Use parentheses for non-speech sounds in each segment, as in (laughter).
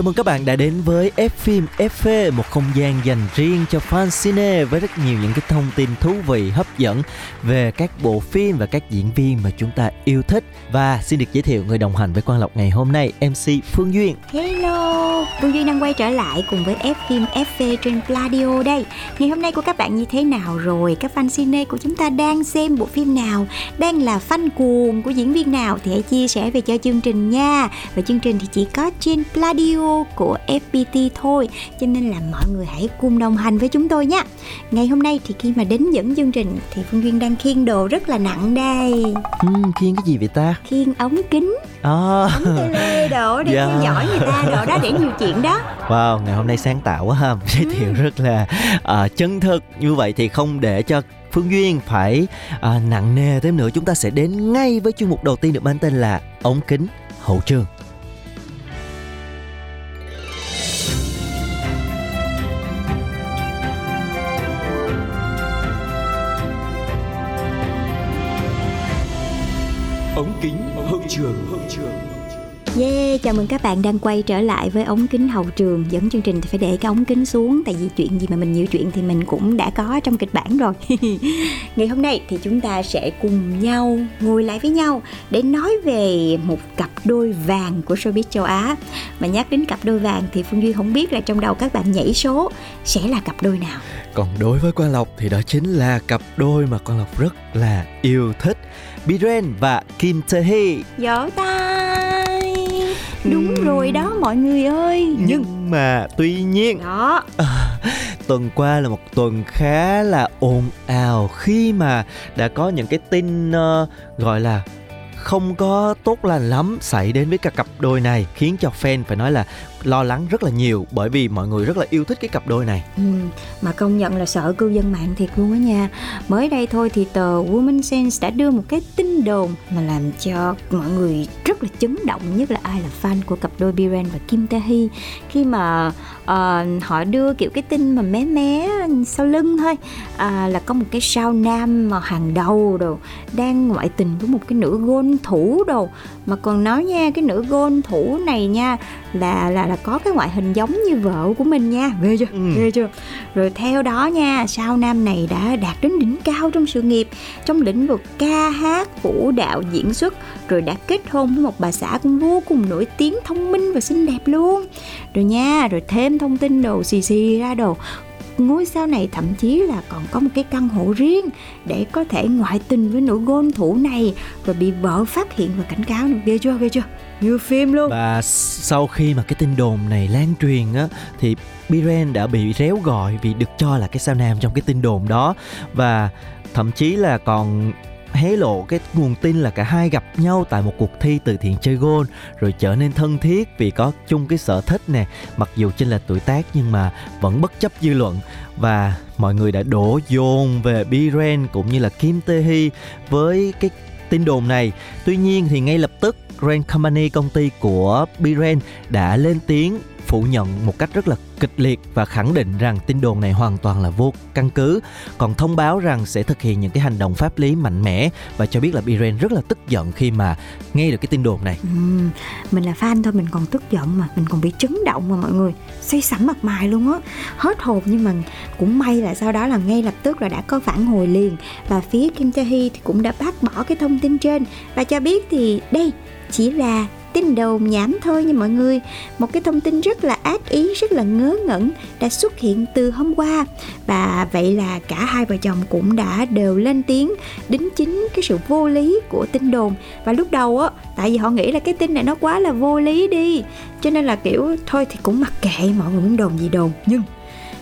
Chào mừng các bạn đã đến với F phim FV, một không gian dành riêng cho fan cine với rất nhiều những cái thông tin thú vị, hấp dẫn về các bộ phim và các diễn viên mà chúng ta yêu thích. Và xin được giới thiệu người đồng hành với Quang Lộc ngày hôm nay, MC Phương Duyên. Hello, Phương Duyên đang quay trở lại cùng với F phim FV trên Pladio đây. Ngày hôm nay của các bạn như thế nào rồi? Các fan cine của chúng ta đang xem bộ phim nào? Đang là fan cuồng của diễn viên nào thì hãy chia sẻ về cho chương trình nha. Và chương trình thì chỉ có trên Pladio của FPT thôi, cho nên là mọi người hãy cùng đồng hành với chúng tôi nha. Ngày hôm nay thì khi mà đến dẫn chương trình thì Phương Duyên đang khiêng đồ rất là nặng đây. Uhm, khiêng cái gì vậy ta? Khiêng ống kính, À, ống tele đồ để Dạ. theo dõi người ta đồ đó để nhiều chuyện đó. wow, ngày hôm nay sáng tạo quá ha, (laughs) giới thiệu rất là à, chân thực. Như vậy thì không để cho Phương Duyên phải à, nặng nề thêm nữa, chúng ta sẽ đến ngay với chuyên mục đầu tiên được mang tên là ống kính hậu trường. Ống kính hậu trường hậu trường. Yeah, chào mừng các bạn đang quay trở lại với ống kính hậu trường. Dẫn chương trình thì phải để cái ống kính xuống Tại vì chuyện gì mà mình nhiều chuyện thì mình cũng đã có trong kịch bản rồi. (laughs) Ngày hôm nay thì chúng ta sẽ cùng nhau ngồi lại với nhau Để nói về một cặp đôi vàng của showbiz châu Á. Mà nhắc đến cặp đôi vàng thì Phương Duy không biết là trong đầu các bạn nhảy số Sẽ là cặp đôi nào. Còn đối với Quang Lộc thì đó chính là cặp đôi mà Quang Lộc rất là yêu thích Biren và Kim Tae Hee Vỗ tay. Đúng rồi đó mọi người ơi. Nhưng mà tuy nhiên Đó. (laughs) tuần qua là một tuần khá là ồn ào khi mà đã có những cái tin ờ, gọi là không có tốt lành lắm xảy đến với cả cặp đôi này khiến cho fan phải nói là lo lắng rất là nhiều bởi vì mọi người rất là yêu thích cái cặp đôi này. Ừ, mà công nhận là sợ cư dân mạng thiệt luôn á nha. Mới đây thôi thì tờ Woman Sense đã đưa một cái tin đồn Mà làm cho mọi người rất là chấn động Nhất là ai là fan của cặp đôi Biren và Kim Tae Hee Khi mà uh, họ đưa kiểu cái tin mà mé mé sau lưng thôi à, Là có một cái sao nam mà hàng đầu đồ Đang ngoại tình với một cái nữ gôn thủ đồ. Mà còn nói nha cái nữ gôn thủ này nha là là là có cái ngoại hình giống như vợ của mình nha. Ghê chưa? Ừ. ghê chưa? Rồi theo đó nha sao nam này đã đạt đến đỉnh cao trong sự nghiệp trong lĩnh vực ca hát vũ đạo diễn xuất rồi đã kết hôn với một bà xã cũng vô cùng nổi tiếng thông minh và xinh đẹp luôn. Rồi nha rồi thêm thông tin đồ xì xì ra đồ ngôi sao này thậm chí là còn có một cái căn hộ riêng để có thể ngoại tình với nữ gôn thủ này rồi bị vợ phát hiện và cảnh cáo nữa. Ghê chưa? Ghê chưa? Như phim luôn. Và sau khi mà cái tin đồn này lan truyền á thì Biren đã bị réo gọi vì được cho là cái sao nam trong cái tin đồn đó. Và thậm chí là còn hé lộ cái nguồn tin là cả hai gặp nhau tại một cuộc thi từ thiện chơi gôn rồi trở nên thân thiết vì có chung cái sở thích nè. Mặc dù chênh lệch tuổi tác nhưng mà vẫn bất chấp dư luận và mọi người đã đổ dồn về Biren cũng như là Kim Tae Hee với cái tin đồn này. Tuy nhiên thì ngay lập tức Grand Company, công ty của Biren đã lên tiếng phủ nhận một cách rất là kịch liệt và khẳng định rằng tin đồn này hoàn toàn là vô căn cứ còn thông báo rằng sẽ thực hiện những cái hành động pháp lý mạnh mẽ và cho biết là Iran rất là tức giận khi mà nghe được cái tin đồn này. Ừ, mình là fan thôi mình còn tức giận mà mình còn bị chấn động mà mọi người. Say sẵn mặt mày luôn á. Hết hồn nhưng mà cũng may là sau đó là ngay lập tức là đã có phản hồi liền. Và phía Kim Tae Hee thì cũng đã bác bỏ cái thông tin trên. Và cho biết thì đây chỉ là tin đồn nhảm thôi nha mọi người. Một cái thông tin rất là ác ý, rất là ngớ ngẩn đã xuất hiện từ hôm qua. Và vậy là cả hai vợ chồng cũng đã đều lên tiếng đính chính cái sự vô lý của tin đồn. Và lúc đầu á, tại vì họ nghĩ là cái tin này nó quá là vô lý đi, cho nên là kiểu thôi thì cũng mặc kệ, mọi người muốn đồn gì đồn. Nhưng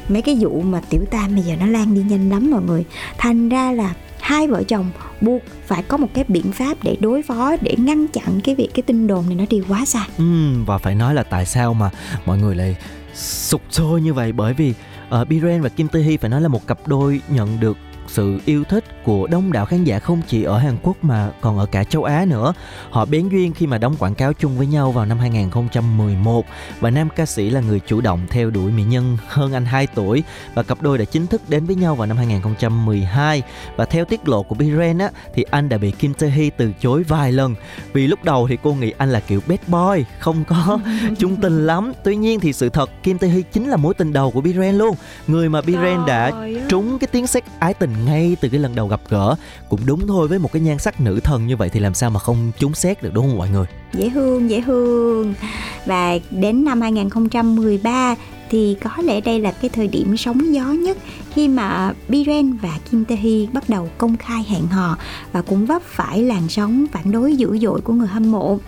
mấy cái vụ mà tiểu tam bây giờ nó lan đi nhanh lắm mọi người. Thành ra là hai vợ chồng buộc phải có một cái biện pháp để đối phó để ngăn chặn cái việc cái tin đồn này nó đi quá xa. Ừ, và phải nói là tại sao mà mọi người lại sục sôi như vậy? Bởi vì uh, Biren và Kim Tae Hee phải nói là một cặp đôi nhận được sự yêu thích của đông đảo khán giả không chỉ ở Hàn Quốc mà còn ở cả châu Á nữa. Họ bén duyên khi mà đóng quảng cáo chung với nhau vào năm 2011 và nam ca sĩ là người chủ động theo đuổi mỹ nhân hơn anh 2 tuổi và cặp đôi đã chính thức đến với nhau vào năm 2012 và theo tiết lộ của Biren á thì anh đã bị Kim Tae Hee từ chối vài lần. Vì lúc đầu thì cô nghĩ anh là kiểu bad boy không có (laughs) trung tình lắm. Tuy nhiên thì sự thật Kim Tae Hee chính là mối tình đầu của Biren luôn. Người mà Biren đã trúng cái tiếng sét ái tình ngay từ cái lần đầu gặp gỡ cũng đúng thôi với một cái nhan sắc nữ thần như vậy thì làm sao mà không trúng xét được đúng không mọi người? Dễ thương dễ thương. Và đến năm 2013 thì có lẽ đây là cái thời điểm sóng gió nhất khi mà Biren và Kim Tae Hee bắt đầu công khai hẹn hò và cũng vấp phải làn sóng phản đối dữ dội của người hâm mộ.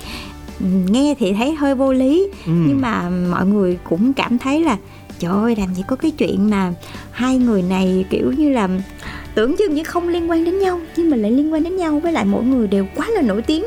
Nghe thì thấy hơi vô lý ừ. nhưng mà mọi người cũng cảm thấy là trời ơi làm gì có cái chuyện mà hai người này kiểu như là tưởng chừng như không liên quan đến nhau nhưng mà lại liên quan đến nhau với lại mỗi người đều quá là nổi tiếng.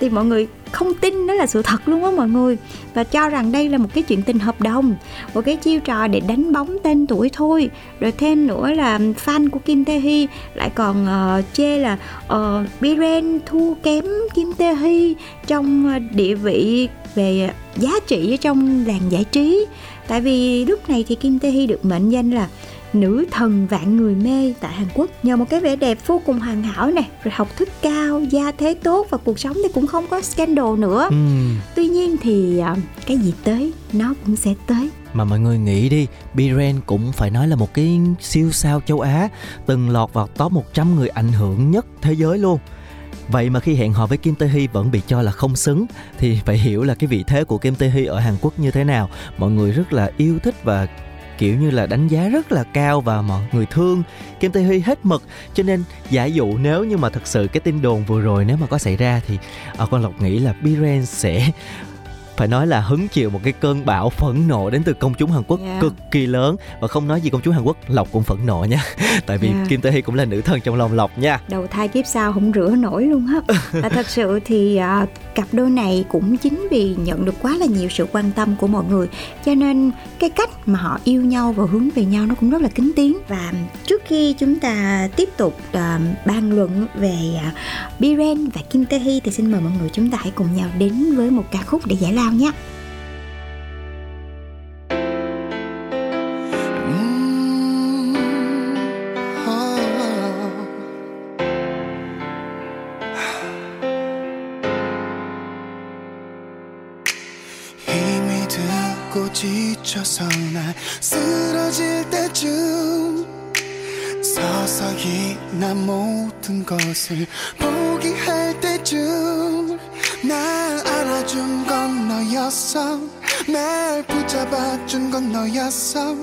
Thì mọi người không tin đó là sự thật luôn á mọi người. Và cho rằng đây là một cái chuyện tình hợp đồng một cái chiêu trò để đánh bóng tên tuổi thôi. Rồi thêm nữa là fan của Kim Tae Hee lại còn uh, chê là uh, Biren thua kém Kim Tae Hee trong ờ, địa vị về giá trị ở trong làng giải trí. Tại vì lúc này thì Kim Tae Hee được mệnh danh là nữ thần vạn người mê tại Hàn Quốc nhờ một cái vẻ đẹp vô cùng hoàn hảo này rồi học thức cao gia thế tốt và cuộc sống thì cũng không có scandal nữa ừ. tuy nhiên thì à, cái gì tới nó cũng sẽ tới mà mọi người nghĩ đi Biren cũng phải nói là một cái siêu sao châu Á từng lọt vào top 100 người ảnh hưởng nhất thế giới luôn Vậy mà khi hẹn hò với Kim Tae Hee vẫn bị cho là không xứng thì phải hiểu là cái vị thế của Kim Tae Hee ở Hàn Quốc như thế nào. Mọi người rất là yêu thích và kiểu như là đánh giá rất là cao và mọi người thương. Kim Tae Huy hết mực, cho nên giả dụ nếu như mà thật sự cái tin đồn vừa rồi nếu mà có xảy ra thì ở con Lộc nghĩ là Biren sẽ phải nói là hứng chịu một cái cơn bão phẫn nộ đến từ công chúng Hàn Quốc yeah. cực kỳ lớn. Và không nói gì công chúng Hàn Quốc Lộc cũng phẫn nộ nha. (laughs) Tại vì yeah. Kim Tae Hee cũng là nữ thần trong lòng Lộc nha. Đầu thai kiếp sau không rửa nổi luôn á. (laughs) Và thật sự thì uh, cặp đôi này cũng chính vì nhận được quá là nhiều sự quan tâm của mọi người. Cho nên cái cách mà họ yêu nhau và hướng về nhau nó cũng rất là kính tiếng. Và trước khi chúng ta tiếp tục uh, bàn luận về uh, Biren và Kim Tae Hee thì xin mời mọi người chúng ta hãy cùng nhau đến với một ca khúc để giải lao nhé 지쳐서 날 쓰러질 때쯤 서서히 난 모든 것을 포기할 때쯤 날 안아준 건 너였어. 날 붙잡아준 건 너였어.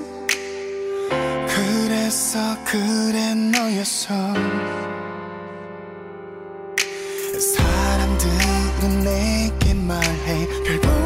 그래서 그래 너였어. 사람들은 내게 말해. 별이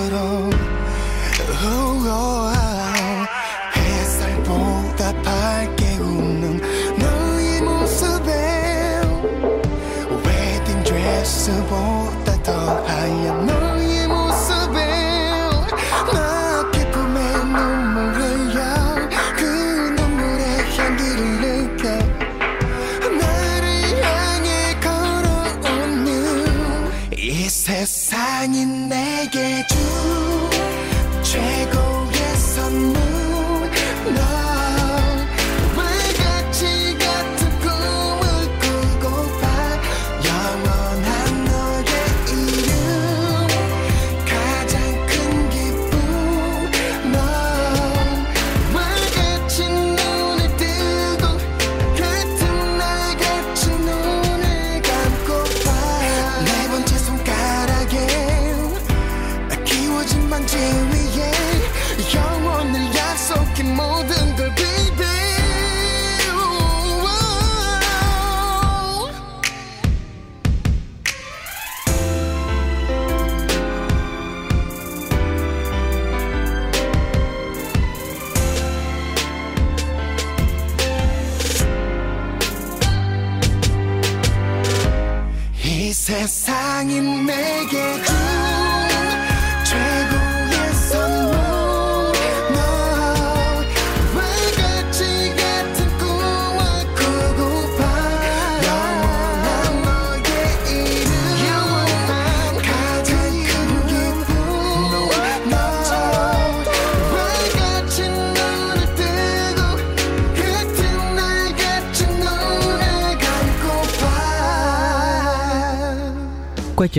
at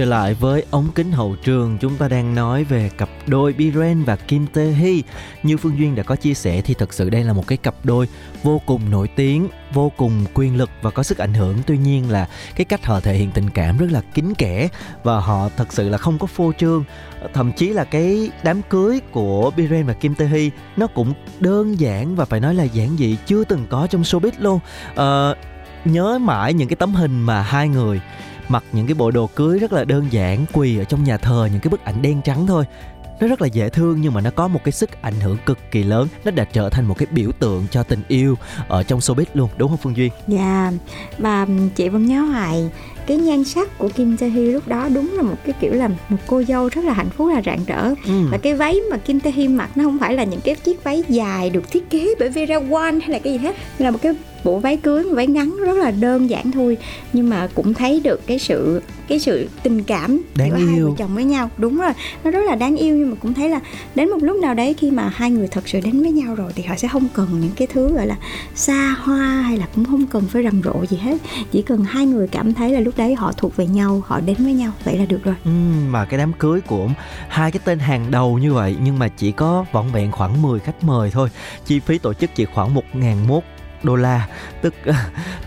trở lại với ống kính hậu trường, chúng ta đang nói về cặp đôi Biren và Kim Tae Hee. Như Phương Duyên đã có chia sẻ thì thật sự đây là một cái cặp đôi vô cùng nổi tiếng, vô cùng quyền lực và có sức ảnh hưởng. Tuy nhiên là cái cách họ thể hiện tình cảm rất là kín kẽ và họ thật sự là không có phô trương. Thậm chí là cái đám cưới của Biren và Kim Tae Hee nó cũng đơn giản và phải nói là giản dị chưa từng có trong showbiz luôn. à, nhớ mãi những cái tấm hình mà hai người mặc những cái bộ đồ cưới rất là đơn giản quỳ ở trong nhà thờ những cái bức ảnh đen trắng thôi. Nó rất là dễ thương nhưng mà nó có một cái sức ảnh hưởng cực kỳ lớn. Nó đã trở thành một cái biểu tượng cho tình yêu ở trong showbiz luôn đúng không phương duyên? Dạ, mà chị vẫn nhớ hoài cái nhan sắc của Kim Tae Hee lúc đó đúng là một cái kiểu là một cô dâu rất là hạnh phúc là rạng rỡ. Ừ. và cái váy mà Kim Tae Hee mặc nó không phải là những cái chiếc váy dài được thiết kế bởi Vera Wang hay là cái gì hết là một cái bộ váy cưới váy ngắn rất là đơn giản thôi. Nhưng mà cũng thấy được cái sự cái sự tình cảm Đáng giữa hai yêu. vợ chồng với nhau. Đúng rồi nó rất là đáng yêu. Nhưng mà cũng thấy là đến một lúc nào đấy khi mà hai người thật sự đến với nhau rồi thì họ sẽ không cần những cái thứ gọi là xa hoa hay là cũng không cần phải rầm rộ gì hết. Chỉ cần hai người cảm thấy là lúc đấy họ thuộc về nhau họ đến với nhau vậy là được rồi. Ừ, mà cái đám cưới của hai cái tên hàng đầu như vậy nhưng mà chỉ có vỏn vẹn khoảng 10 khách mời thôi. Chi phí tổ chức chỉ khoảng một ngàn mốt đô la tức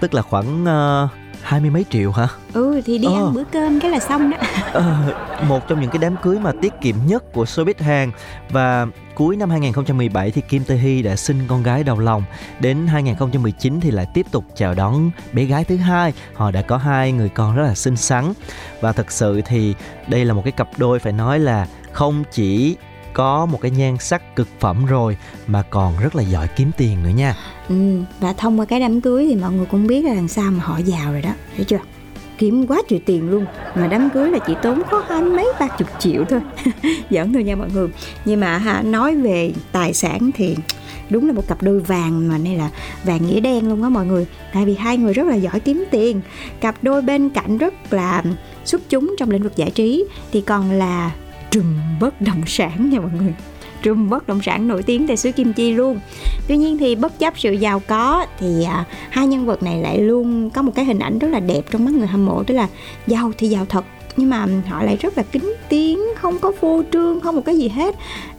tức là khoảng ờ, hai mươi mấy triệu hả? Ừ thì đi Ờ. ăn bữa cơm cái là xong đó. (laughs) Ờ, một trong những cái đám cưới mà tiết kiệm nhất của showbiz Hàn. Và cuối năm 2017 thì Kim Tae Hee đã sinh con gái đầu lòng. Đến 2019 thì lại tiếp tục chào đón bé gái thứ hai. Họ đã có hai người con rất là xinh xắn. Và thật sự thì đây là một cái cặp đôi phải nói là không chỉ có một cái nhan sắc cực phẩm rồi mà còn rất là giỏi kiếm tiền nữa nha. Ừ, và thông qua cái đám cưới thì mọi người cũng biết là làm sao mà họ giàu rồi đó thấy chưa? Kiếm quá trời tiền luôn mà đám cưới là chỉ tốn có hai mấy ba chục triệu thôi (laughs) giỡn thôi nha mọi người. Nhưng mà ha, nói về tài sản thì đúng là một cặp đôi vàng mà này là vàng nghĩa đen luôn á mọi người. Tại vì hai người rất là giỏi kiếm tiền cặp đôi bên cạnh rất là xuất chúng trong lĩnh vực giải trí thì còn là trùm bất động sản nha mọi người. Trùm bất động sản nổi tiếng tại xứ Kim Chi luôn. Tuy nhiên thì bất chấp sự giàu có thì à, hai nhân vật này lại luôn có một cái hình ảnh rất là đẹp trong mắt người hâm mộ tức là giàu thì giàu thật nhưng mà họ lại rất là kính tiếng không có phô trương, không một cái gì hết.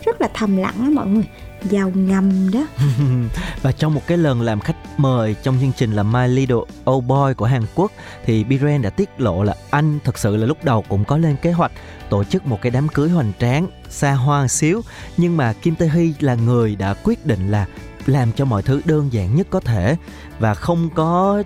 Rất là thầm lặng á mọi người. Giàu ngầm đó. (laughs) Và trong một cái lần làm khách mời trong chương trình là My Little Old Boy của Hàn Quốc, thì Biren đã tiết lộ là anh thật sự là lúc đầu cũng có lên kế hoạch tổ chức một cái đám cưới hoành tráng, xa hoa xíu. Nhưng mà Kim Tae Hee là người đã quyết định là làm cho mọi thứ đơn giản nhất có thể và không có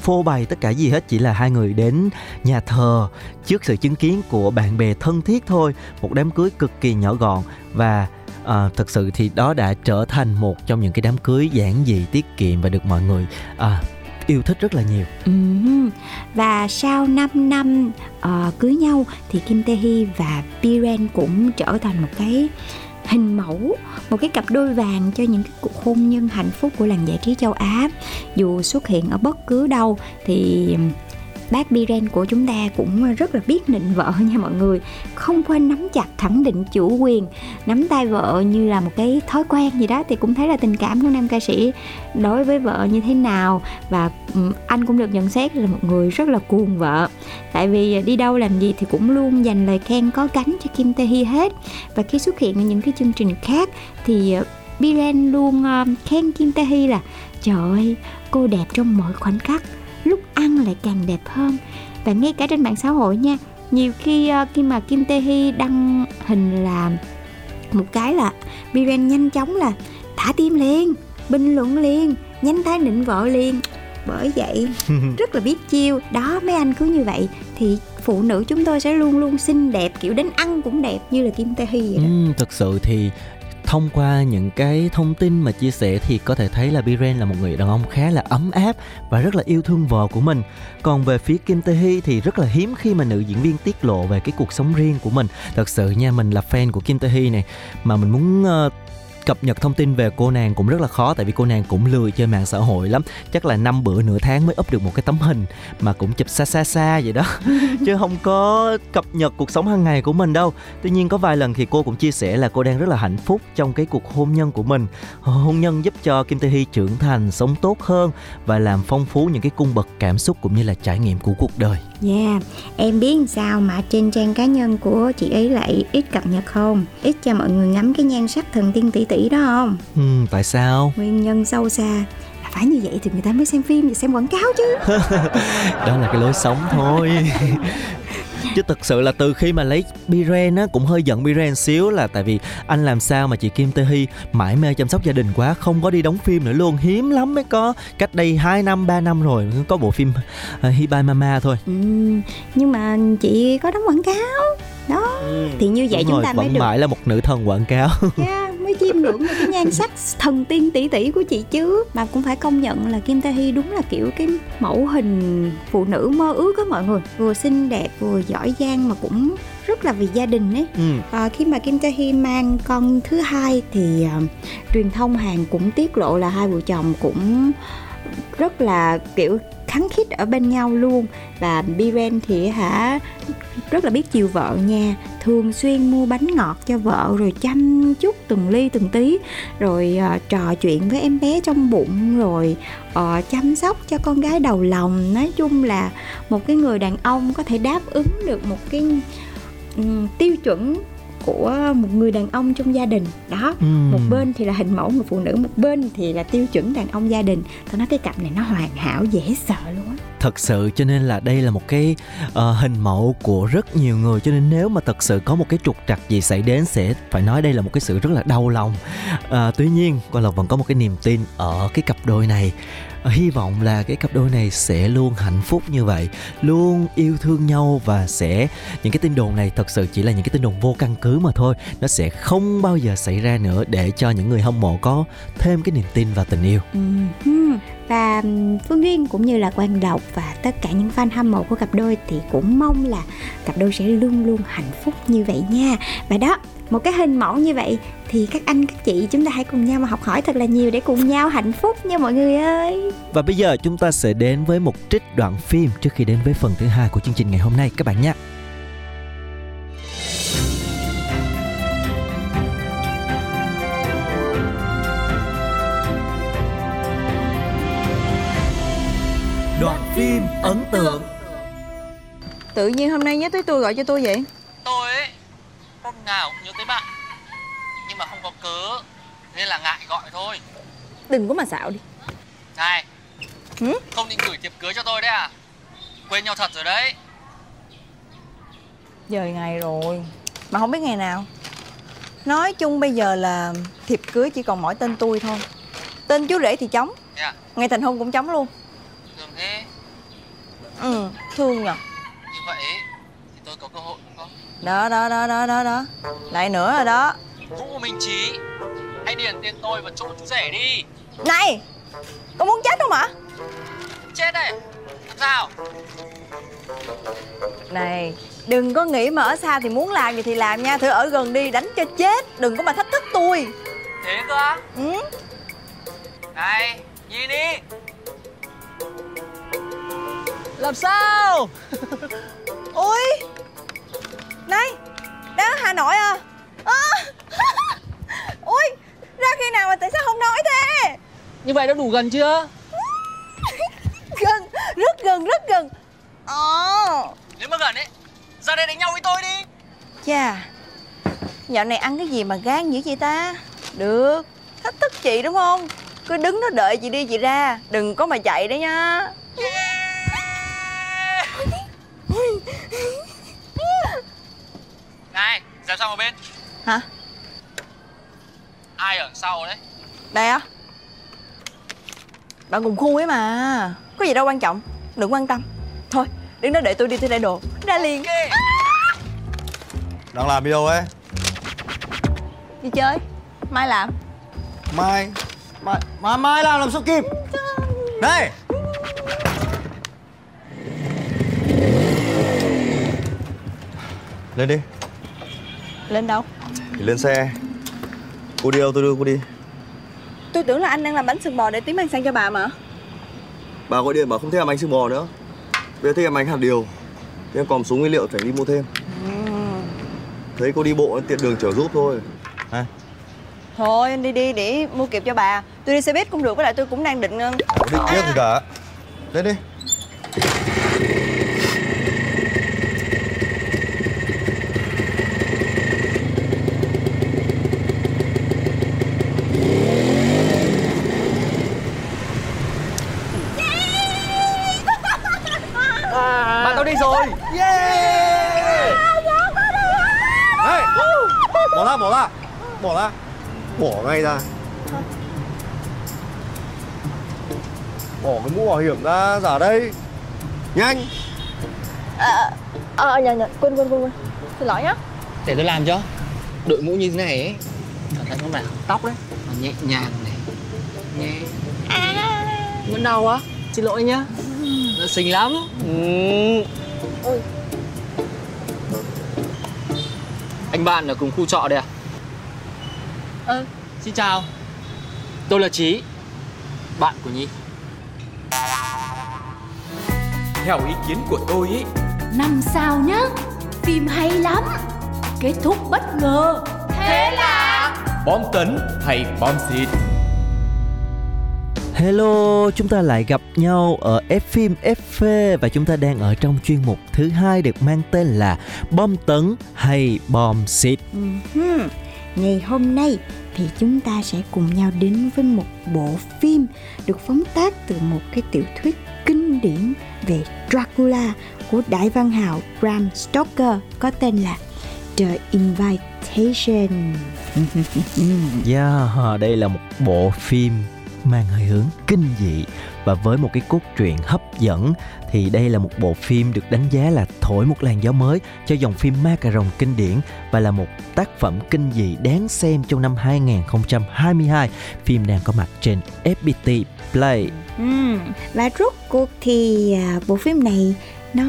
phô bày tất cả gì hết chỉ là hai người đến nhà thờ trước sự chứng kiến của bạn bè thân thiết thôi một đám cưới cực kỳ nhỏ gọn và ờ, à, thực sự thì đó đã trở thành một trong những cái đám cưới giản dị tiết kiệm và được mọi người à, yêu thích rất là nhiều ừ. Và sau 5 năm uh, cưới nhau thì Kim Tae Hee và Biren cũng trở thành một cái hình mẫu, một cái cặp đôi vàng cho những cái cuộc hôn nhân hạnh phúc của làng giải trí châu Á. Dù xuất hiện ở bất cứ đâu thì bác Biren của chúng ta cũng rất là biết nịnh vợ nha mọi người. Không quên nắm chặt khẳng định chủ quyền, nắm tay vợ như là một cái thói quen gì đó thì cũng thấy là tình cảm của nam ca sĩ đối với vợ như thế nào. Và ừ, anh cũng được nhận xét là một người rất là cuồng vợ tại vì à, đi đâu làm gì thì cũng luôn dành lời khen có cánh cho Kim Tae Hee hết. Và khi xuất hiện ở những cái chương trình khác thì à, Biren luôn à, khen Kim Tae Hee là, trời ơi, cô đẹp trong mọi khoảnh khắc, lúc ăn lại càng đẹp hơn. Và ngay cả trên mạng xã hội nha, nhiều khi khi mà Kim Tae Hee đăng hình là một cái là Biren nhanh chóng là, thả tim liền, bình luận liền, nhanh tay nịnh vợ liền bởi vậy (laughs) rất là biết chiêu đó mấy anh cứ như vậy thì phụ nữ chúng tôi sẽ luôn luôn xinh đẹp kiểu đến ăn cũng đẹp như là Kim Tae Hee vậy đó. Ừm, thực sự thì thông qua những cái thông tin mà chia sẻ thì có thể thấy là Biren là một người đàn ông khá là ấm áp và rất là yêu thương vợ của mình. Còn về phía Kim Tae Hee thì rất là hiếm khi mà nữ diễn viên tiết lộ về cái cuộc sống riêng của mình. Thật sự nha, mình là fan của Kim Tae Hee này mà mình muốn ờ, cập nhật thông tin về cô nàng cũng rất là khó tại vì cô nàng cũng lười chơi mạng xã hội lắm. Chắc là năm bữa nửa tháng mới up được một cái tấm hình mà cũng chụp xa xa xa vậy đó. (laughs) Chứ không có cập nhật cuộc sống hàng ngày của mình đâu. Tuy nhiên có vài lần thì cô cũng chia sẻ là cô đang rất là hạnh phúc trong cái cuộc hôn nhân của mình. Hôn nhân giúp cho Kim Tae Hee trưởng thành sống tốt hơn và làm phong phú những cái cung bậc cảm xúc cũng như là trải nghiệm của cuộc đời. Yeah, em biết sao mà trên trang cá nhân của chị ấy lại ít cập nhật không? Ít cho mọi người ngắm cái nhan sắc thần tiên tỷ tỷ đó không? Ừm, tại sao? Nguyên nhân sâu xa. Là phải như vậy thì người ta mới xem phim và xem quảng cáo chứ. (laughs) đó là cái lối sống thôi. (laughs) Chứ thực sự là từ khi mà lấy Biren á cũng hơi giận Biren xíu là tại vì anh làm sao mà chị Kim Tae Hee mãi mê chăm sóc gia đình quá không có đi đóng phim nữa luôn. Hiếm lắm mới có. Cách đây 2 năm 3 năm rồi có bộ phim uh, Hibai Mama thôi. Ừm, nhưng mà chị có đóng quảng cáo. Đó, thì như vậy Đúng chúng rồi, ta mới được mãi là một nữ thần quảng cáo. Yeah, (laughs) mới chiêm ngưỡng được cái nhan sắc thần tiên tỷ tỷ của chị chứ. Mà cũng phải công nhận là Kim Tae Hee đúng là kiểu cái mẫu hình phụ nữ mơ ước á mọi người. Vừa xinh đẹp vừa giỏi giang mà cũng rất là vì gia đình ấy. Ừ. À, khi mà Kim Tae Hee mang con thứ hai thì à, truyền thông Hàn cũng tiết lộ là hai vợ chồng cũng rất là kiểu khắng khít ở bên nhau luôn. Và Biren thì hả rất là biết chiều vợ nha. Thường xuyên mua bánh ngọt cho vợ rồi chăm chút từng ly từng tí. Rồi uh, trò chuyện với em bé trong bụng rồi uh, chăm sóc cho con gái đầu lòng. Nói chung là một cái người đàn ông có thể đáp ứng được một cái um, tiêu chuẩn của một người đàn ông trong gia đình. Đó Ừm. một bên thì là hình mẫu người phụ nữ một bên thì là tiêu chuẩn đàn ông gia đình. Tôi nói cái cặp này nó hoàn hảo dễ sợ luôn á thật sự cho nên là đây là một cái uh, hình mẫu của rất nhiều người. Cho nên nếu mà thật sự có một cái trục trặc gì xảy đến sẽ phải nói đây là một cái sự rất là đau lòng. Uh, tuy nhiên quan lộc vẫn có một cái niềm tin ở cái cặp đôi này. Ờ, hy vọng là cái cặp đôi này sẽ luôn hạnh phúc như vậy luôn yêu thương nhau và sẽ những cái tin đồn này thật sự chỉ là những cái tin đồn vô căn cứ mà thôi. Nó sẽ không bao giờ xảy ra nữa để cho những người hâm mộ có thêm cái niềm tin vào tình yêu. Ừ và Phương Duyên cũng như là Quang Lộc và tất cả những fan hâm mộ của cặp đôi thì cũng mong là cặp đôi sẽ luôn luôn hạnh phúc như vậy nha và đó, một cái hình mẫu như vậy thì các anh, các chị chúng ta hãy cùng nhau mà học hỏi thật là nhiều để cùng nhau hạnh phúc nha mọi người ơi Và bây giờ chúng ta sẽ đến với một trích đoạn phim trước khi đến với phần thứ hai của chương trình ngày hôm nay các bạn nhé. Phim ấn tượng. Tự nhiên hôm nay nhớ tới tôi gọi cho tôi vậy? Tôi ấy hôm nào cũng nhớ tới bạn. Nhưng mà không có cớ nên là ngại gọi thôi. Đừng có mà xạo đi. Này Hử? không định gửi thiệp cưới cho tôi đấy à? Quên nhau thật rồi đấy. Giờ ngày rồi Mà không biết ngày nào. Nói chung bây giờ là thiệp cưới chỉ còn mỗi tên tôi thôi. Tên chú rể thì trống. Thế à? Ngày thành hôn cũng trống luôn. Thường thế Ừ, thương nhờ như vậy thì tôi có cơ hội đúng không? Đó, đó, đó, đó, đó, đó. Lại nữa rồi đó. Vũ minh trí hãy điền tên tôi vào chỗ chú rể đi. Này Có muốn chết không hả? Chết đây Làm sao? Này Đừng có nghĩ mà ở xa thì muốn làm gì thì làm nha. Thử ở gần đi đánh cho chết. Đừng có mà thách thức tôi. Thế cơ ừ? Này nhìn đi Làm sao? Ôi! Này Đang ở Hà Nội à, à. Ôi! Ra khi nào mà tại sao không nói thế? Như vậy đã đủ gần chưa? Gần Rất gần rất gần. Ờ. Nếu mà gần ấy Ra đây đánh nhau với tôi đi. Chà Dạo này ăn cái gì mà gan dữ vậy ta? Được Thách thức chị đúng không? Cứ đứng đó đợi chị đi chị ra Đừng có mà chạy đấy nha Này dẹp sang một bên Hả Ai ở sau đấy. Đây á. Bạn cùng khu ấy mà. Có gì đâu quan trọng. Đừng quan tâm. Thôi đứng đó để tôi đi tôi để đồ. Ra liền. Đang làm đâu ấy? Đi chơi. Mai làm. Mai. Mai Mai, mai làm làm sao kịp? Đây. Lên đi. Lên đâu? Thì lên xe Cô đi đâu tôi đưa cô đi. Tôi tưởng là anh đang làm bánh sừng bò để tím mang sang cho bà mà. Bà gọi điện bảo không thích làm bánh sừng bò nữa. Bây giờ thích làm bánh hạt điều. Thế em còn một số nguyên liệu phải đi mua thêm. Thấy cô đi bộ tiện đường chở giúp thôi. À, Thôi anh đi đi để mua kịp cho bà. Tôi đi xe buýt cũng được với lại tôi cũng đang định định tiếc gì cả Lên đi Bạn tao đi rồi Yeah Đây Bỏ ra bỏ ra Bỏ ra. Bỏ ngay ra. Bỏ cái mũ bảo hiểm ra giả đây. Nhanh. Ờ nhờ nhờ quên quên quên quên. Xin lỗi nhá. Để tôi làm cho. Đội mũ như thế này ấy. Thận không nào Tóc đấy. Nó nhẹ nhàng này. Nhẹ. Vẫn đau á Xin lỗi nhá. Nó xinh lắm. Ừ. Anh bạn ở cùng khu trọ đây à? Ơ, xin chào. Tôi là Trí Bạn của Nhi. Theo ý kiến của tôi ý Năm sao nhá Phim hay lắm Kết thúc bất ngờ. Thế là Bom tấn hay bom xịt? Hello, chúng ta lại gặp nhau ở F phim FV và chúng ta đang ở trong chuyên mục thứ hai được mang tên là Bom tấn hay bom xịt. Ngày hôm nay thì chúng ta sẽ cùng nhau đến với một bộ phim được phóng tác từ một cái tiểu thuyết kinh điển về Dracula của đại văn hào Bram Stoker có tên là The Invitation. (laughs) Yeah, đây là một bộ phim mang hơi hướng kinh dị và với một cái cốt truyện hấp dẫn, thì đây là một bộ phim được đánh giá là thổi một làn gió mới cho dòng phim ma cà rồng kinh điển và là một tác phẩm kinh dị đáng xem trong năm 2022. Phim đang có mặt trên FPT Play. Ừ và rốt cuộc thì à, bộ phim này nó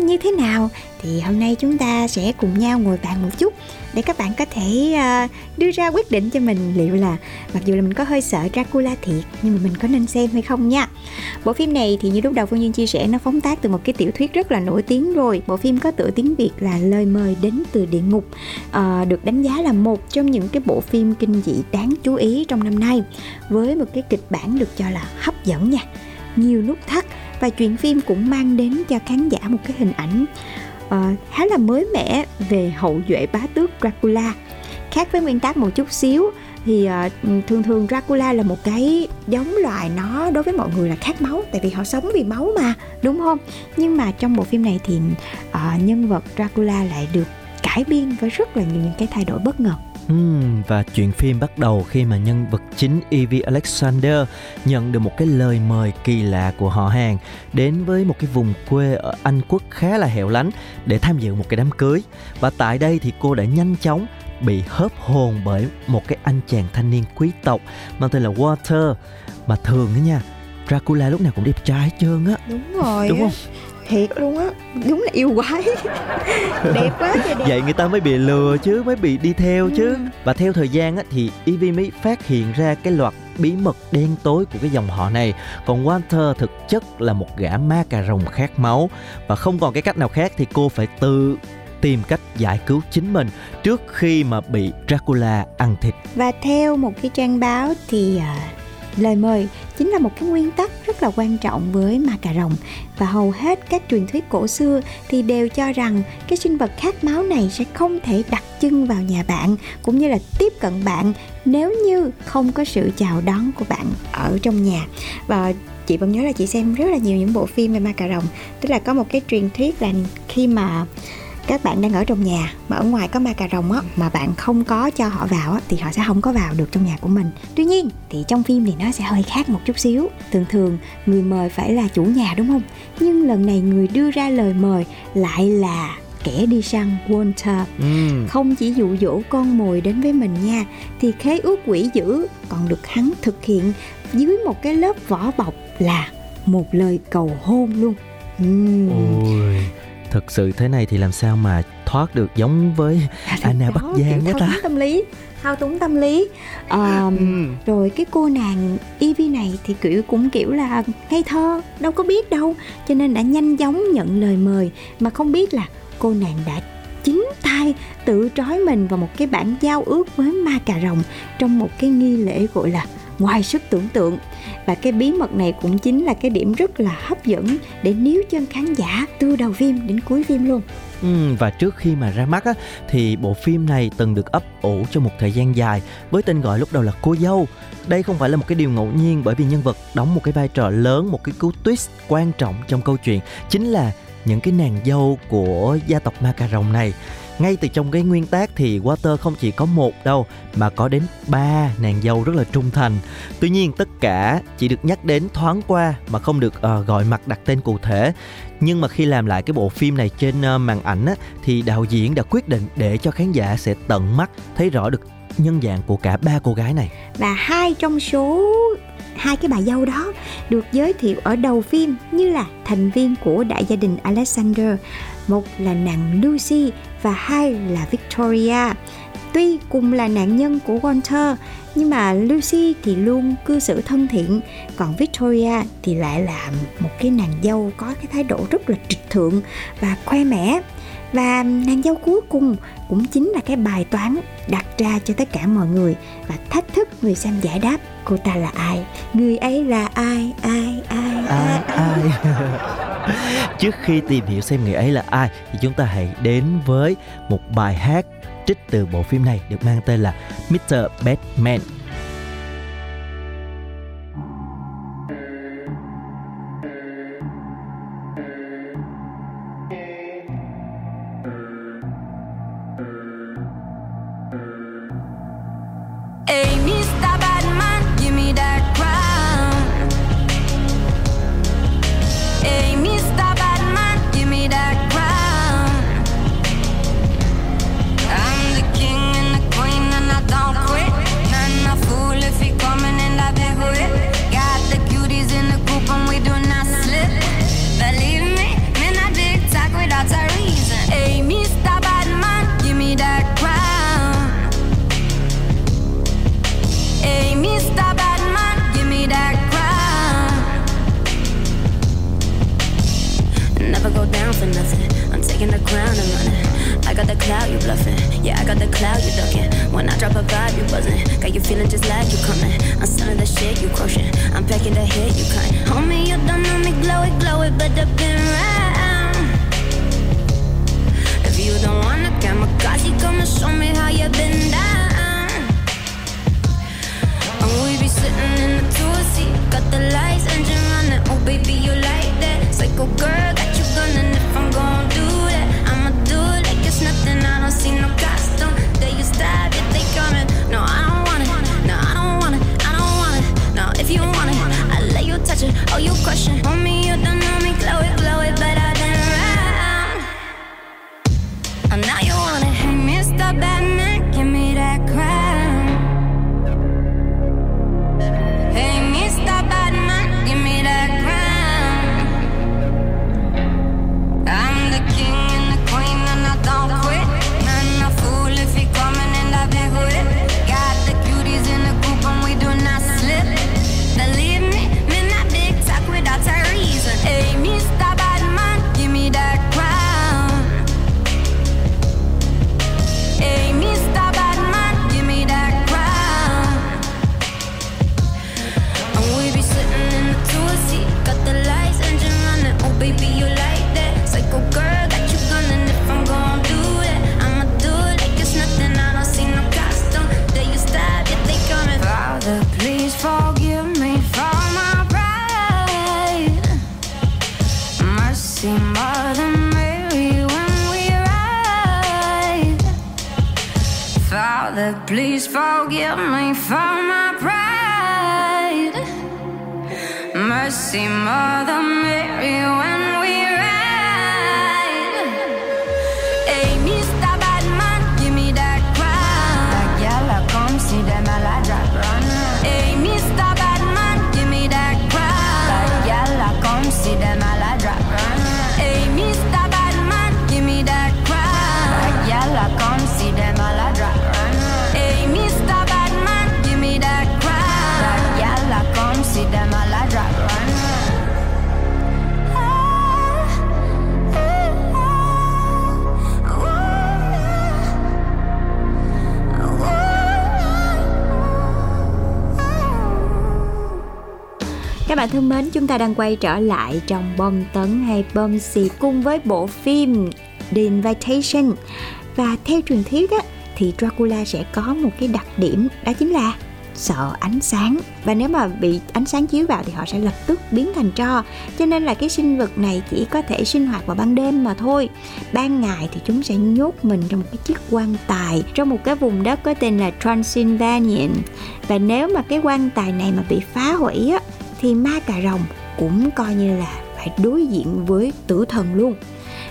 như thế nào thì hôm nay chúng ta sẽ cùng nhau ngồi bàn một chút để các bạn có thể uh, đưa ra quyết định cho mình liệu là mặc dù là mình có hơi sợ Dracula thiệt nhưng mà mình có nên xem hay không nha. Bộ phim này thì như lúc đầu Phương Duyên chia sẻ nó phóng tác từ một cái tiểu thuyết rất là nổi tiếng rồi. Bộ phim có tựa tiếng Việt là Lời mời đến từ địa ngục. uh, được đánh giá là một trong những cái bộ phim kinh dị đáng chú ý trong năm nay với một cái kịch bản được cho là hấp dẫn nha nhiều nút thắt và chuyện phim cũng mang đến cho khán giả một cái hình ảnh uh, khá là mới mẻ về hậu duệ bá tước Dracula. Khác với nguyên tác một chút xíu thì ờ, thường thường Dracula là một cái giống loài nó đối với mọi người là khát máu tại vì họ sống vì máu mà đúng không? Nhưng mà trong bộ phim này thì uh, nhân vật Dracula lại được cải biên với rất là nhiều những cái thay đổi bất ngờ. Ừm, và chuyện phim bắt đầu khi mà nhân vật chính Evie Alexander nhận được một cái lời mời kỳ lạ của họ hàng đến với một cái vùng quê ở Anh quốc khá là hẻo lánh để tham dự một cái đám cưới. Và tại đây thì cô đã nhanh chóng bị hớp hồn bởi một cái anh chàng thanh niên quý tộc mang tên là Walter mà thường đó nha Dracula lúc nào cũng đẹp trai hết trơn á. Đúng rồi đúng không thiệt luôn á đúng là yêu quái. (laughs) Đẹp quá trời đẹp. Vậy người ta mới bị lừa chứ mới bị đi theo chứ. Ừ. và theo thời gian á, thì Evie mới phát hiện ra cái loạt bí mật đen tối của cái dòng họ này. Còn Walter thực chất là một gã ma cà rồng khát máu. Và không còn cái cách nào khác thì cô phải tự tìm cách giải cứu chính mình trước khi mà bị Dracula ăn thịt. Và theo một cái trang báo thì à, lời mời chính là một cái nguyên tắc rất là quan trọng với ma cà rồng. Và hầu hết các truyền thuyết cổ xưa thì đều cho rằng cái sinh vật khát máu này sẽ không thể đặt chân vào nhà bạn, cũng như là tiếp cận bạn nếu như không có sự chào đón của bạn ở trong nhà. Và chị vẫn nhớ là chị xem rất là nhiều những bộ phim về ma cà rồng. Tức là có một cái truyền thuyết là khi mà các bạn đang ở trong nhà mà ở ngoài có ma cà rồng á mà bạn không có cho họ vào á thì họ sẽ không có vào được trong nhà của mình. Tuy nhiên thì trong phim thì nó sẽ hơi khác một chút xíu. Thường thường người mời phải là chủ nhà đúng không? Nhưng lần này người đưa ra lời mời lại là kẻ đi săn Walter. Ừm, không chỉ dụ dỗ con mồi đến với mình nha thì khế ước quỷ dữ còn được hắn thực hiện dưới một cái lớp vỏ bọc là một lời cầu hôn luôn. Ừm. ôi thực sự thế này thì làm sao mà thoát được giống với Anna Bắc Đó, Giang thao ta? túng tâm lý thao túng tâm lý. Ờm, Ừm. rồi cái cô nàng Evie này thì kiểu cũng kiểu là ngây thơ đâu có biết đâu. Cho nên đã nhanh chóng nhận lời mời mà không biết là cô nàng đã chính tay tự trói mình vào một cái bản giao ước với ma cà rồng trong một cái nghi lễ gọi là ngoài sức tưởng tượng và cái bí mật này cũng chính là cái điểm rất là hấp dẫn để níu chân khán giả từ đầu phim đến cuối phim luôn Ừ, và trước khi mà ra mắt á, thì bộ phim này từng được ấp ủ trong một thời gian dài với tên gọi lúc đầu là cô dâu. Đây không phải là một cái điều ngẫu nhiên bởi vì nhân vật đóng một cái vai trò lớn, một cái cú twist quan trọng trong câu chuyện chính là những cái nàng dâu của gia tộc ma cà rồng này. Ngay từ trong cái nguyên tác thì Walter không chỉ có một đâu mà có đến ba nàng dâu rất là trung thành. Tuy nhiên tất cả chỉ được nhắc đến thoáng qua mà không được uh, gọi mặt đặt tên cụ thể. Nhưng mà khi làm lại cái bộ phim này trên uh, màn ảnh á, thì đạo diễn đã quyết định để cho khán giả sẽ tận mắt thấy rõ được nhân dạng của cả ba cô gái này. Và hai trong số hai cái bà dâu đó được giới thiệu ở đầu phim như là thành viên của đại gia đình Alexander. Một là nàng Lucy và hai là Victoria. Tuy cùng là nạn nhân của Walter, nhưng mà Lucy thì luôn cư xử thân thiện, còn Victoria thì lại là một cái nàng dâu có cái thái độ rất là trịch thượng và khoe mẽ và nàng dâu cuối cùng cũng chính là cái bài toán đặt ra cho tất cả mọi người và thách thức người xem giải đáp cô ta là ai? Người ấy là ai? Ai? Ai? Ai? Ai? (laughs) Trước khi tìm hiểu xem người ấy là ai thì chúng ta hãy đến với một bài hát trích từ bộ phim này được mang tên là Mr. Batman please forgive me for my pride. Mercy, Mother Mary, bạn thân mến, chúng ta đang quay trở lại trong bom tấn hay bom xì cùng với bộ phim The Invitation. Và theo truyền thuyết á, thì Dracula sẽ có một cái đặc điểm đó chính là sợ ánh sáng. Và nếu mà bị ánh sáng chiếu vào thì họ sẽ lập tức biến thành tro. Cho nên là cái sinh vật này chỉ có thể sinh hoạt vào ban đêm mà thôi. Ban ngày thì chúng sẽ nhốt mình trong một cái chiếc quan tài trong một cái vùng đất có tên là transylvania và nếu mà cái quan tài này mà bị phá hủy á thì ma cà rồng cũng coi như là phải đối diện với tử thần luôn.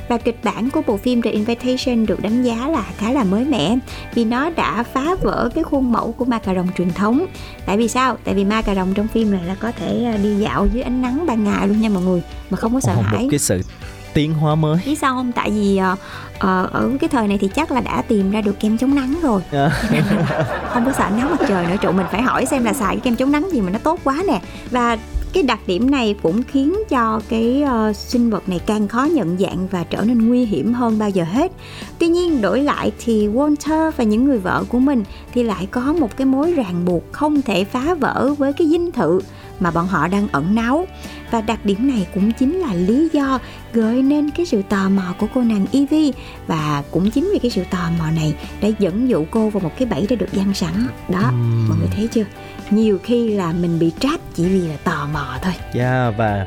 Và kịch bản của bộ phim The Invitation được đánh giá là khá là mới mẻ vì nó đã phá vỡ cái khuôn mẫu của ma cà rồng truyền thống. Tại vì sao? Tại vì ma cà rồng trong phim này là có thể à, đi dạo dưới ánh nắng ban ngày luôn nha mọi người mà không có sợ hãi. một cái sự tiến hóa mới. Biết sao không? Tại vì ờ, ở cái thời này thì chắc là đã tìm ra được kem chống nắng rồi. À. (laughs) không có sợ nắng mặt trời nữa trụ mình phải hỏi xem là xài cái kem chống nắng gì mà nó tốt quá nè. Và cái đặc điểm này cũng khiến cho cái ờ, sinh vật này càng khó nhận dạng và trở nên nguy hiểm hơn bao giờ hết. Tuy nhiên đổi lại thì Walter và những người vợ của mình thì lại có một cái mối ràng buộc không thể phá vỡ với cái dinh thự mà bọn họ đang ẩn náu. Và đặc điểm này cũng chính là lý do gợi nên cái sự tò mò của cô nàng Evie. Và cũng chính vì cái sự tò mò này đã dẫn dụ cô vào một cái bẫy đã được giăng sẵn. Đó Ừm. mọi người thấy chưa? Nhiều khi là mình bị trap chỉ vì là tò mò thôi. Yeah, và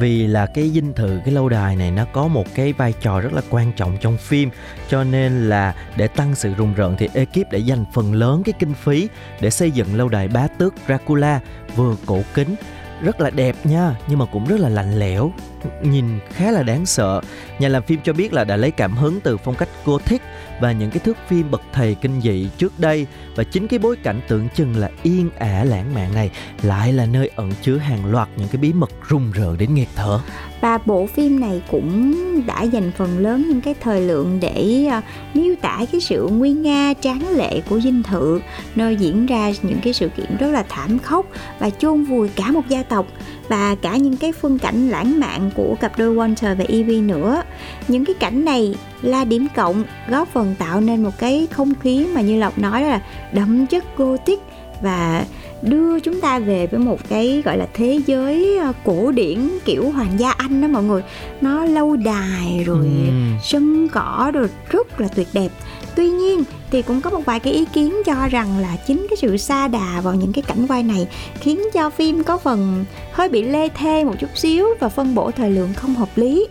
vì là cái dinh thự cái lâu đài này nó có một cái vai trò rất là quan trọng trong phim cho nên là để tăng sự rùng rợn thì ekip đã dành phần lớn cái kinh phí để xây dựng lâu đài bá tước Dracula vừa cổ kính. Rất là đẹp nha nhưng mà cũng rất là lạnh lẽo nhìn khá là đáng sợ. Nhà làm phim cho biết là đã lấy cảm hứng từ phong cách gothic và những cái thước phim bậc thầy kinh dị trước đây, và chính cái bối cảnh tưởng chừng là yên ả lãng mạn này lại là nơi ẩn chứa hàng loạt những cái bí mật rùng rợn đến nghẹt thở và bộ phim này cũng đã dành phần lớn những cái thời lượng để ờ, miêu tả cái sự nguy nga, tráng lệ của dinh thự, nơi diễn ra những cái sự kiện rất là thảm khốc và chôn vùi cả một gia tộc và cả những cái phương cảnh lãng mạn của cặp đôi Walter và Evie nữa. Những cái cảnh này là điểm cộng, góp phần tạo nên một cái không khí mà như Lộc nói là đậm chất gothic và đưa chúng ta về với một cái gọi là thế giới ờ, cổ điển kiểu hoàng gia Anh đó mọi người. Nó lâu đài rồi Ừm. sân cỏ rồi rất là tuyệt đẹp. Tuy nhiên thì cũng có một vài cái ý kiến cho rằng là chính cái sự sa đà vào những cái cảnh quay này khiến cho phim có phần hơi bị lê thê một chút xíu và phân bổ thời lượng không hợp lý.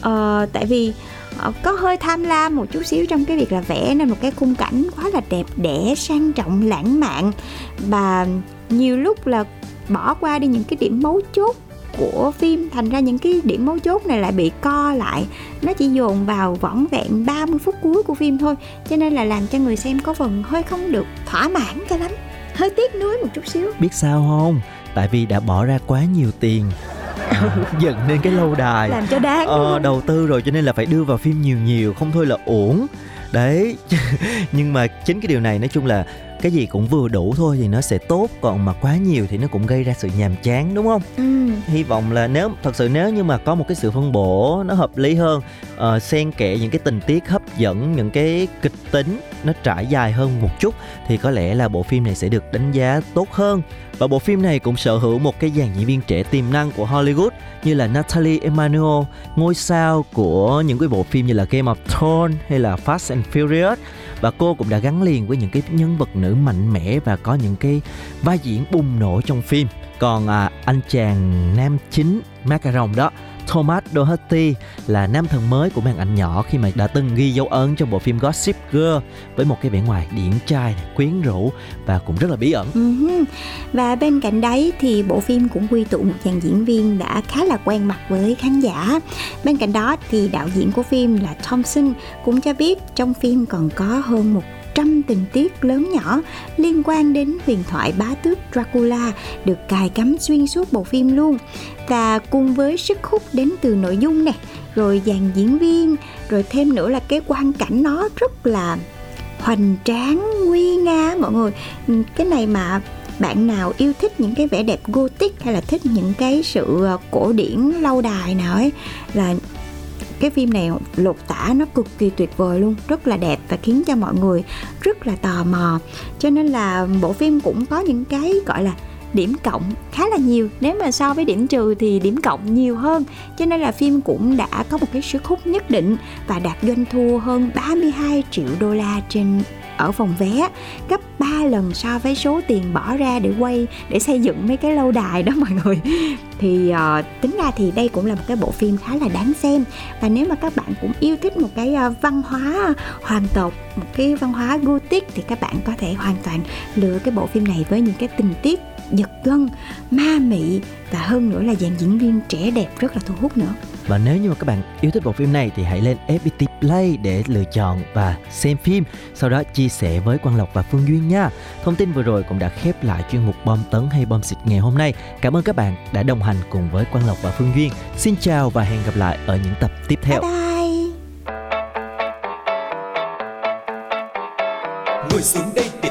Ờ, tại vì Ờ, có hơi tham lam một chút xíu trong cái việc là vẽ nên một cái khung cảnh quá là đẹp đẽ, sang trọng, lãng mạn. Và nhiều lúc là bỏ qua đi những cái điểm mấu chốt của phim, thành ra những cái điểm mấu chốt này lại bị co lại. Nó chỉ dồn vào vỏn vẹn 30 phút cuối của phim thôi, cho nên là làm cho người xem có phần hơi không được thỏa mãn cho lắm. Hơi tiếc nuối một chút xíu. Biết sao không? Tại vì đã bỏ ra quá nhiều tiền. (laughs) dựng nên cái lâu đài. Làm cho đáng. Ờ, đầu tư rồi cho nên là phải đưa vào phim nhiều nhiều không thôi là uổng. Đấy (laughs) nhưng mà chính cái điều này nói chung là cái gì cũng vừa đủ thôi thì nó sẽ tốt còn mà quá nhiều thì nó cũng gây ra sự nhàm chán đúng không? Ừ. hy vọng là nếu thật sự nếu như mà có một cái sự phân bổ nó hợp lý hơn uh, xen kẽ những cái tình tiết hấp dẫn những cái kịch tính nó trải dài hơn một chút thì có lẽ là bộ phim này sẽ được đánh giá tốt hơn. Và bộ phim này cũng sở hữu một cái dàn diễn viên trẻ tiềm năng của Hollywood như là Natalie Emmanuel, ngôi sao của những cái bộ phim như là Game of Thrones hay là Fast and Furious. Và cô cũng đã gắn liền với những cái nhân vật nữ mạnh mẽ và có những cái vai diễn bùng nổ trong phim. Còn à, anh chàng nam chính Macaron đó Thomas Doherty là nam thần mới của màn ảnh nhỏ khi mà đã từng ghi dấu ấn trong bộ phim Gossip Girl với một cái vẻ ngoài điển trai, quyến rũ và cũng rất là bí ẩn. Uh-huh. Và bên cạnh đấy thì bộ phim cũng quy tụ một dàn diễn viên đã khá là quen mặt với khán giả. Bên cạnh đó thì đạo diễn của phim là Thompson cũng cho biết trong phim còn có hơn một trăm tình tiết lớn nhỏ liên quan đến huyền thoại bá tước Dracula được cài cắm xuyên suốt bộ phim luôn. Và cùng với sức hút đến từ nội dung nè, rồi dàn diễn viên, rồi thêm nữa là cái quan cảnh nó rất là hoành tráng, nguy nga mọi người. Ừ, cái này mà bạn nào yêu thích những cái vẻ đẹp gothic hay là thích những cái sự ờ, cổ điển lâu đài nào ấy, là cái phim này lột tả nó cực kỳ tuyệt vời luôn, rất là đẹp và khiến cho mọi người rất là tò mò. Cho nên là bộ phim cũng có những cái, gọi là, điểm cộng khá là nhiều. Nếu mà so với điểm trừ thì điểm cộng nhiều hơn. Cho nên là phim cũng đã có một cái sức hút nhất định và đạt doanh thu hơn 32 triệu đô la trên ở phòng vé gấp 3 lần so với số tiền bỏ ra để quay để xây dựng mấy cái lâu đài đó (laughs) mọi người. Thì uh, tính ra thì đây cũng là một cái bộ phim khá là đáng xem. Và nếu mà các bạn cũng yêu thích một cái uh, văn hóa hoàng tộc một cái văn hóa gothic thì các bạn có thể hoàn toàn lựa cái bộ phim này với những cái tình tiết giật gân ma mị và hơn nữa là dàn diễn viên trẻ đẹp rất là thu hút nữa. Và nếu như mà các bạn yêu thích bộ phim này thì hãy lên FPT Play để lựa chọn và xem phim, sau đó chia sẻ với Quang Lộc và Phương Duyên nha. Thông tin vừa rồi cũng đã khép lại chuyên mục bom tấn hay bom xịt ngày hôm nay. Cảm ơn các bạn đã đồng hành cùng với Quang Lộc và Phương Duyên. Xin chào và hẹn gặp lại ở những tập tiếp theo. bye bye Ngồi xuống đây